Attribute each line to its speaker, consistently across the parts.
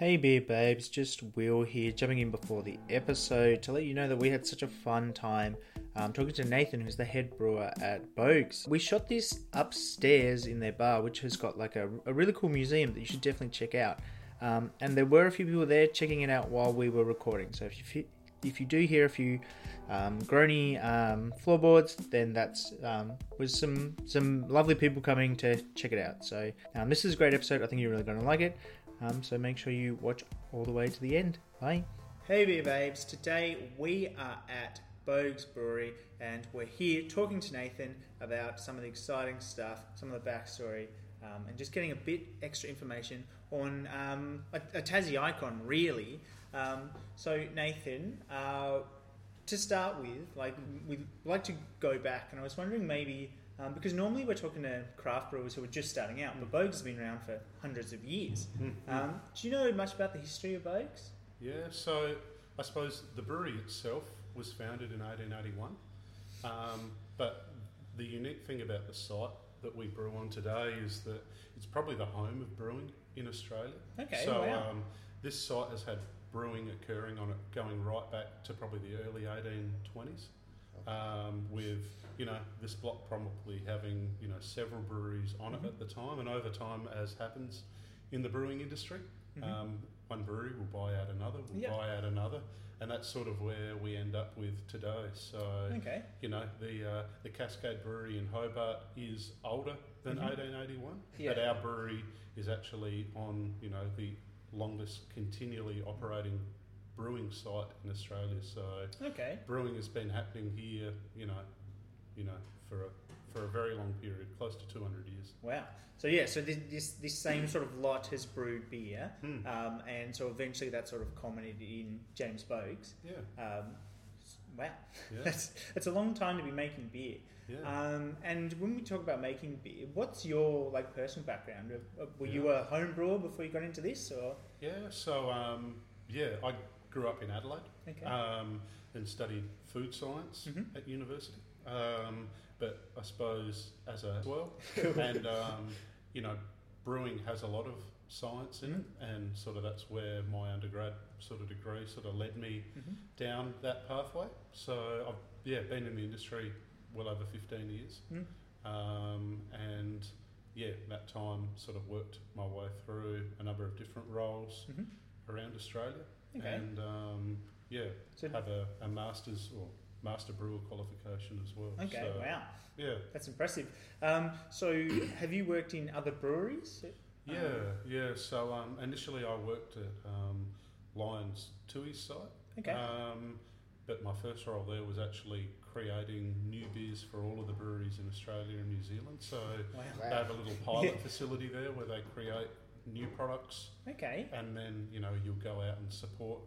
Speaker 1: Hey beer babes, just Will here, jumping in before the episode to let you know that we had such a fun time um, talking to Nathan, who's the head brewer at Boag's. We shot this upstairs in their bar, which has got like a, a really cool museum that you should definitely check out. Um, and there were a few people there checking it out while we were recording. So if you if you do hear a few um, groany um, floorboards, then that's um, was some some lovely people coming to check it out. So um, this is a great episode. I think you're really going to like it. Um, so make sure you watch all the way to the end. Bye. Hey beer babes, today we are at Boag's Brewery and we're here talking to Nathan about some of the exciting stuff, some of the backstory, um, and just getting a bit extra information on um, a, a Tassie icon, really. Um, so Nathan, uh, to start with, like we'd like to go back, and I was wondering maybe um, because normally we're talking to craft brewers who are just starting out, but Boag's has been around for hundreds of years. Um, do you know much about the history of Boag's?
Speaker 2: Yeah, so I suppose the brewery itself was founded in 1881, um, but the unique thing about the site that we brew on today is that it's probably the home of brewing in Australia.
Speaker 1: Okay,
Speaker 2: so
Speaker 1: wow.
Speaker 2: um, this site has had brewing occurring on it going right back to probably the early 1820s. Um, with you know this block probably having you know several breweries on
Speaker 1: Mm-hmm.
Speaker 2: it at the time, and over time, as happens in the brewing industry, um, one brewery will buy out another, will
Speaker 1: Mm-hmm.
Speaker 2: Buy out another, and that's sort of where we end up with today. So
Speaker 1: Okay.
Speaker 2: you know the uh, the Cascade Brewery in Hobart is older than 1881,
Speaker 1: Mm-hmm. Yeah.
Speaker 2: but our brewery is actually on you know the longest continually operating brewing site in Australia. So
Speaker 1: Okay.
Speaker 2: brewing has been happening here, you know, you know, for a for a very long period, close to 200 years.
Speaker 1: Wow. So yeah, so this this, this same sort of lot has brewed beer,
Speaker 2: Hmm.
Speaker 1: um, and so eventually that sort of culminated in James Boag's.
Speaker 2: Yeah,
Speaker 1: Um, wow,
Speaker 2: Yeah.
Speaker 1: that's that's a long time to be making beer.
Speaker 2: yeah.
Speaker 1: Um, and when we talk about making beer, what's your like personal background? Uh, uh, Were you a home brewer before you got into this, or
Speaker 2: yeah. So um, yeah, I grew up in Adelaide.
Speaker 1: okay?
Speaker 2: um, and studied food science
Speaker 1: Mhm.
Speaker 2: at university. Um, but I suppose as a well, and um, you know, brewing has a lot of science in it, and sort of that's where my undergrad sort of degree sort of led me
Speaker 1: Mhm.
Speaker 2: down that pathway. So I've yeah been in the industry well over fifteen years,
Speaker 1: Mm.
Speaker 2: um, and yeah, that time sort of worked my way through a number of different roles
Speaker 1: Mhm.
Speaker 2: around Australia
Speaker 1: Okay.
Speaker 2: and um, yeah,
Speaker 1: So-
Speaker 2: have a, a master's or master brewer qualification as well.
Speaker 1: Okay,
Speaker 2: So,
Speaker 1: wow,
Speaker 2: Yeah,
Speaker 1: that's impressive. Um, so have you worked in other breweries?
Speaker 2: yeah,
Speaker 1: Um,
Speaker 2: yeah. So um, initially I worked at um, Lions Tui site.
Speaker 1: Okay.
Speaker 2: Um, but my first role there was actually creating new beers for all of the breweries in Australia and New Zealand. So
Speaker 1: wow.
Speaker 2: they have a little pilot
Speaker 1: Yeah.
Speaker 2: facility there where they create new products
Speaker 1: Okay.
Speaker 2: and then you know you'll go out and support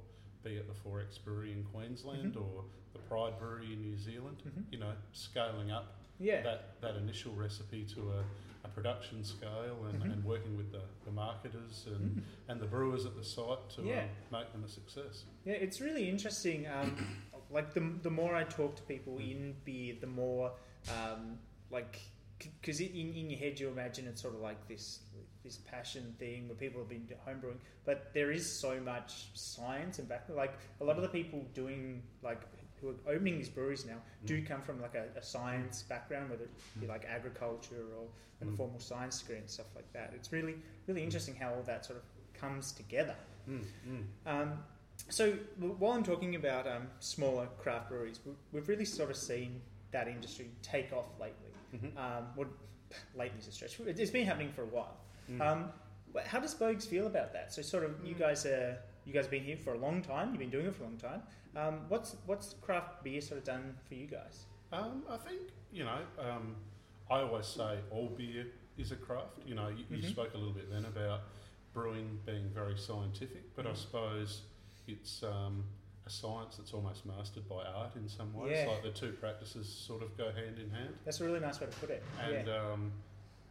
Speaker 2: be it the XXXX Brewery in Queensland
Speaker 1: Mhm.
Speaker 2: or the Pride Brewery in New Zealand
Speaker 1: Mhm.
Speaker 2: you know scaling up
Speaker 1: Yeah.
Speaker 2: that, that initial recipe to a, a production scale and,
Speaker 1: Mhm.
Speaker 2: and working with the, the marketers and,
Speaker 1: Mm.
Speaker 2: and the brewers at the site to
Speaker 1: Yeah.
Speaker 2: um, make them a success
Speaker 1: Yeah, it's really interesting. Um, like the the more I talk to people in beer, the more um, like because in, in your head you imagine it's sort of like this this passion thing where people have been homebrewing, but there is so much science and back. Like a lot of the people doing like who are opening these breweries now mm. do come from like a, a science background, whether it be mm. like agriculture or like mm. a formal science degree and stuff like that. It's really really interesting how all that sort of comes together. Um, so while I'm talking about um, smaller craft breweries, we've really sort of seen that industry take off lately. Um, well, lately is a stretch. It- It's been happening for a while. Um, how does Boag's feel about that? So sort of you guys are you guys have been here for a long time. You've been doing it for a long time. Um, what's what's craft beer sort of done for you guys?
Speaker 2: Um, I think you know. Um, I always say all beer is a craft. You know, you, you spoke a little bit then about brewing being very scientific, but I suppose it's um, a science that's almost mastered by art in some ways.
Speaker 1: Yeah.
Speaker 2: Like the two practices sort of go hand in hand.
Speaker 1: That's a really nice way to put it.
Speaker 2: And
Speaker 1: yeah.
Speaker 2: um,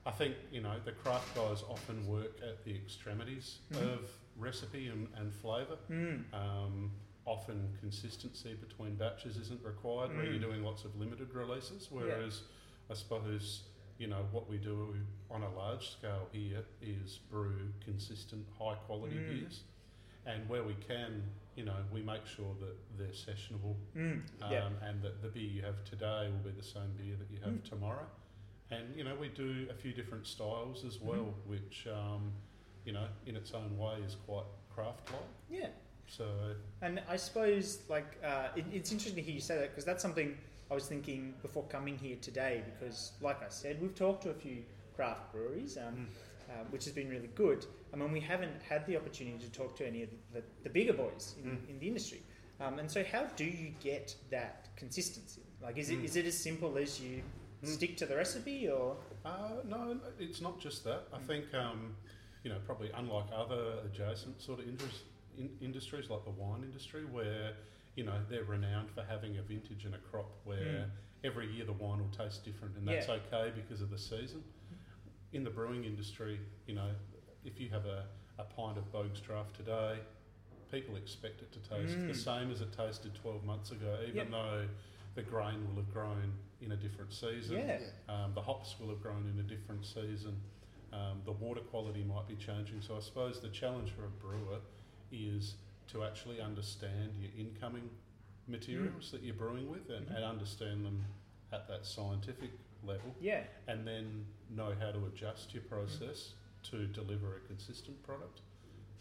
Speaker 2: I think you know the craft guys often work at the extremities
Speaker 1: Mm-hmm.
Speaker 2: of recipe and, and flavour.
Speaker 1: Mm.
Speaker 2: Um, often consistency between batches isn't required where
Speaker 1: Mm.
Speaker 2: you're doing lots of limited releases. Whereas I suppose you know what we do on a large scale here is brew consistent, high quality
Speaker 1: Mm.
Speaker 2: beers, and where we can, you know, we make sure that they're sessionable
Speaker 1: Mm.
Speaker 2: um,
Speaker 1: yeah.
Speaker 2: and that the beer you have today will be the same beer that you have
Speaker 1: Mm.
Speaker 2: tomorrow. And you know, we do a few different styles as well,
Speaker 1: Mm-hmm.
Speaker 2: which um, you know, in its own way, is quite craft-like.
Speaker 1: Yeah.
Speaker 2: So
Speaker 1: And I suppose, like, uh, it, it's interesting to hear you say that because that's something I was thinking before coming here today. Because, like I said, we've talked to a few craft breweries, um, uh, which has been really good. I mean, we haven't had the opportunity to talk to any of the, the, bigger boys in, in the industry. Um, and so, how do you get that consistency? Like, is it is it as simple as you stick to the recipe, or
Speaker 2: Uh, no, it's not just that. I think, um, you know, probably unlike other adjacent sort of indus- in, industries like the wine industry, where, you know, they're renowned for having a vintage and a crop where every year the wine will taste different and that's
Speaker 1: Yeah.
Speaker 2: okay because of the season. In the brewing industry, you know, if you have a, a pint of Boag's Draft today, people expect it to taste the same as it tasted 12 months ago, even
Speaker 1: Yep.
Speaker 2: though the grain will have grown in a different season.
Speaker 1: Yeah.
Speaker 2: Um, the hops will have grown in a different season. Um, the water quality might be changing. So I suppose the challenge for a brewer is to actually understand your incoming materials that you're brewing with and, and understand them at that scientific level
Speaker 1: yeah,
Speaker 2: and then know how to adjust your process to deliver a consistent product.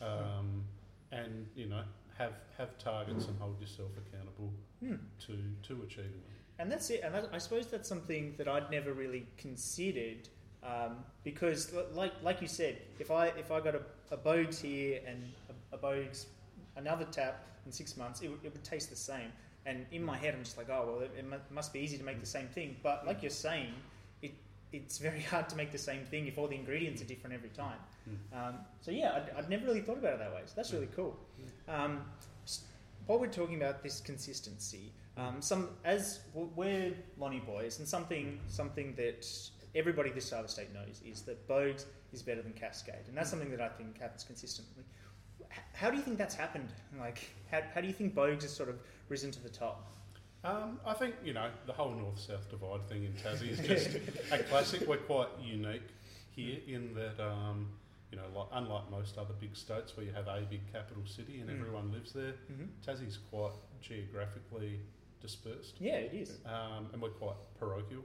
Speaker 2: Um, and, you know, have, have targets and hold yourself accountable to, to achieving them.
Speaker 1: And that's it. And I suppose that's something that I'd never really considered um, because, like like you said, if I if I got a, a Boag's here and a, a Boag's another tap in six months, it, would- it would taste the same. And in my head, I'm just like, oh well, it, it must be easy to make the mm. same thing. But like mm. you're saying, it it's very hard to make the same thing if all the ingredients are different every time. Mm. Um, so yeah, I'd, I'd never really thought about it that way. So that's really cool. Um, while we're talking about this consistency, um, some as we're Lonnie boys, and something something that everybody this side of the state knows is that Boag's is better than Cascade, and that's something that I think happens consistently. How do you think that's happened? Like, how, how do you think Boag's has sort of risen to the top?
Speaker 2: Um, I think you know the whole north-south divide thing in Tassie is just a classic. We're quite unique here in that um, you know, like unlike most other big states where you have a big capital city and everyone lives there, Tassie's quite geographically dispersed,
Speaker 1: Yeah, it is.
Speaker 2: um, and we're quite parochial.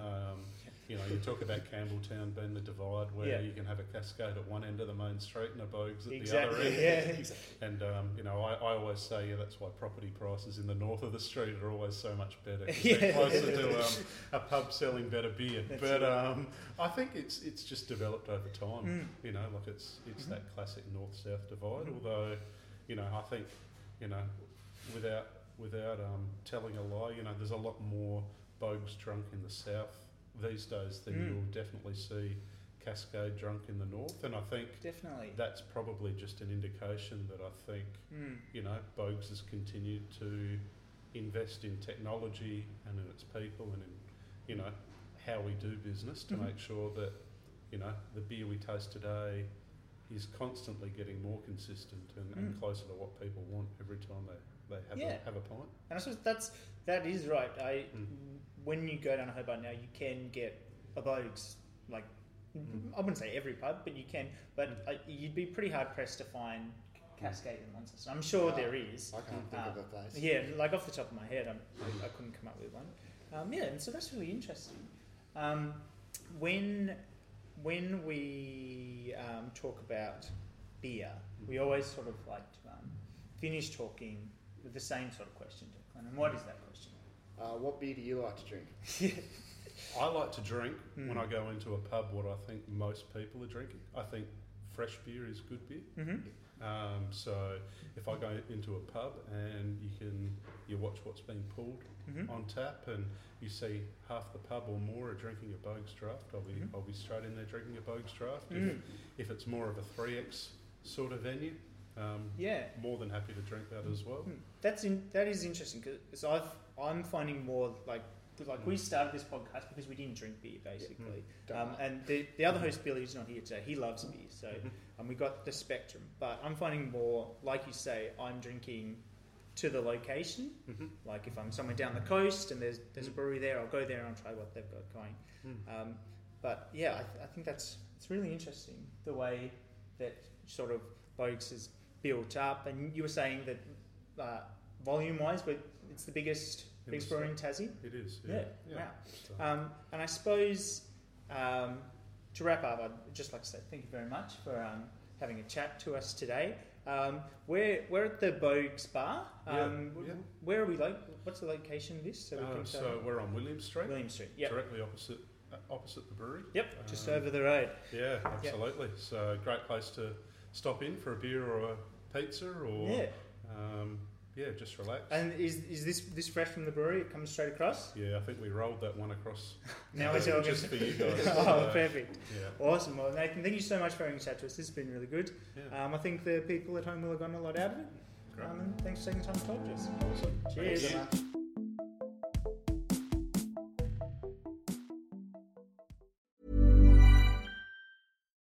Speaker 2: Um, you know, you talk about Campbelltown being the divide where
Speaker 1: Yeah.
Speaker 2: you can have a cascade at one end of the main street and a Boag's at the other end.
Speaker 1: Yeah. exactly.
Speaker 2: And um, you know, I, I always say yeah, that's why property prices in the north of the street are always so much better.
Speaker 1: Yeah.
Speaker 2: They're closer to um, a pub selling better beer.
Speaker 1: That's
Speaker 2: but um, I think it's it's just developed over time.
Speaker 1: Mm.
Speaker 2: You know, like it's it's
Speaker 1: Mm-hmm.
Speaker 2: that classic north south divide. Although, you know, I think you know, without without um, telling a lie, you know, there's a lot more Boag's drunk in the south these days then
Speaker 1: Mm.
Speaker 2: you'll definitely see Cascade drunk in the north. And I think
Speaker 1: Definitely.
Speaker 2: that's probably just an indication that I think
Speaker 1: Mm.
Speaker 2: you know Boag's has continued to invest in technology and in its people and in you know how we do business to
Speaker 1: Mhm.
Speaker 2: make sure that you know the beer we taste today is constantly getting more consistent and, and
Speaker 1: Mm.
Speaker 2: closer to what people want every time they, they have,
Speaker 1: Yeah.
Speaker 2: a, have a pint.
Speaker 1: And I suppose that's that is right. I
Speaker 2: Mm.
Speaker 1: when you go down to Hobart now, you can get a Boag's like
Speaker 2: Mm.
Speaker 1: I wouldn't say every pub, but you can. But uh, you'd be pretty hard pressed to find Cascade in Launceston. I'm sure there is.
Speaker 3: I can't think
Speaker 1: Uh,
Speaker 3: of a place.
Speaker 1: Yeah, like off the top of my head, I'm, I, I couldn't come up with one. Um, yeah, and so that's really interesting. Um, when when we um, talk about beer, we always sort of like to um, finish talking with the same sort of question, Declan. And what is that question?
Speaker 3: Uh, what beer do you like to drink?
Speaker 2: I like to drink
Speaker 1: Hmm.
Speaker 2: when I go into a pub what I think most people are drinking. I think fresh beer is good beer.
Speaker 1: Mm-hmm.
Speaker 2: Um, so if I go into a pub and you can you watch what's being pulled
Speaker 1: Mhm.
Speaker 2: on tap and you see half the pub or more are drinking a Boag's draft, I'll be
Speaker 1: Mhm.
Speaker 2: I'll be straight in there drinking a Boag's draft.
Speaker 1: Mm.
Speaker 2: If, if it's more of a three X sort of venue, um,
Speaker 1: Yeah.
Speaker 2: more than happy to drink that as well.
Speaker 1: Hmm. That's in, that is interesting because I've I'm finding more like like we started this podcast because we didn't drink beer basically,
Speaker 3: Don't
Speaker 1: um, and the the other host Billy's not here today. He loves beer, so and we got the spectrum. But I'm finding more like you say, I'm drinking to the location.
Speaker 2: Mhm.
Speaker 1: Like if I'm somewhere down the coast and there's there's a brewery there, I'll go there and I'll try what they've got going. Um, but yeah, I, th- I think that's it's really interesting the way that sort of Boag's is built up. And you were saying that uh, volume wise, but it's the biggest biggest brewery in Tassie.
Speaker 2: It is.
Speaker 1: Yeah,
Speaker 2: Yeah.
Speaker 1: wow.
Speaker 2: So-
Speaker 1: Um, and I suppose um, to wrap up, I'd just like to say thank you very much for um, having a chat to us today. Um, we're, we're at the Boag's Bar.
Speaker 2: Yeah,
Speaker 1: Um,
Speaker 2: yeah.
Speaker 1: Where are we? Like, what's the location of this? So we
Speaker 2: Uh,
Speaker 1: can
Speaker 2: so we're on William Street,
Speaker 1: William Street. Yep.
Speaker 2: directly opposite uh, opposite the brewery.
Speaker 1: Yep. Just
Speaker 2: Um,
Speaker 1: over the road.
Speaker 2: Yeah, absolutely. So great place to stop in for a beer or a pizza or
Speaker 1: Yeah.
Speaker 2: um, yeah, just relax.
Speaker 1: And is, is this this fresh from the brewery? It comes straight across.
Speaker 2: yeah, I think we rolled that one across.
Speaker 1: Now it's all
Speaker 2: just for you guys.
Speaker 1: oh,
Speaker 2: Uh,
Speaker 1: perfect.
Speaker 2: Yeah,
Speaker 1: Awesome. Well, Nathan, thank you so much for having a chat to us. This has been really good.
Speaker 2: yeah.
Speaker 1: Um, I think the people at home will have gotten a lot out of it. Um, and thanks for taking the time to talk to us.
Speaker 2: awesome.
Speaker 1: Cheers.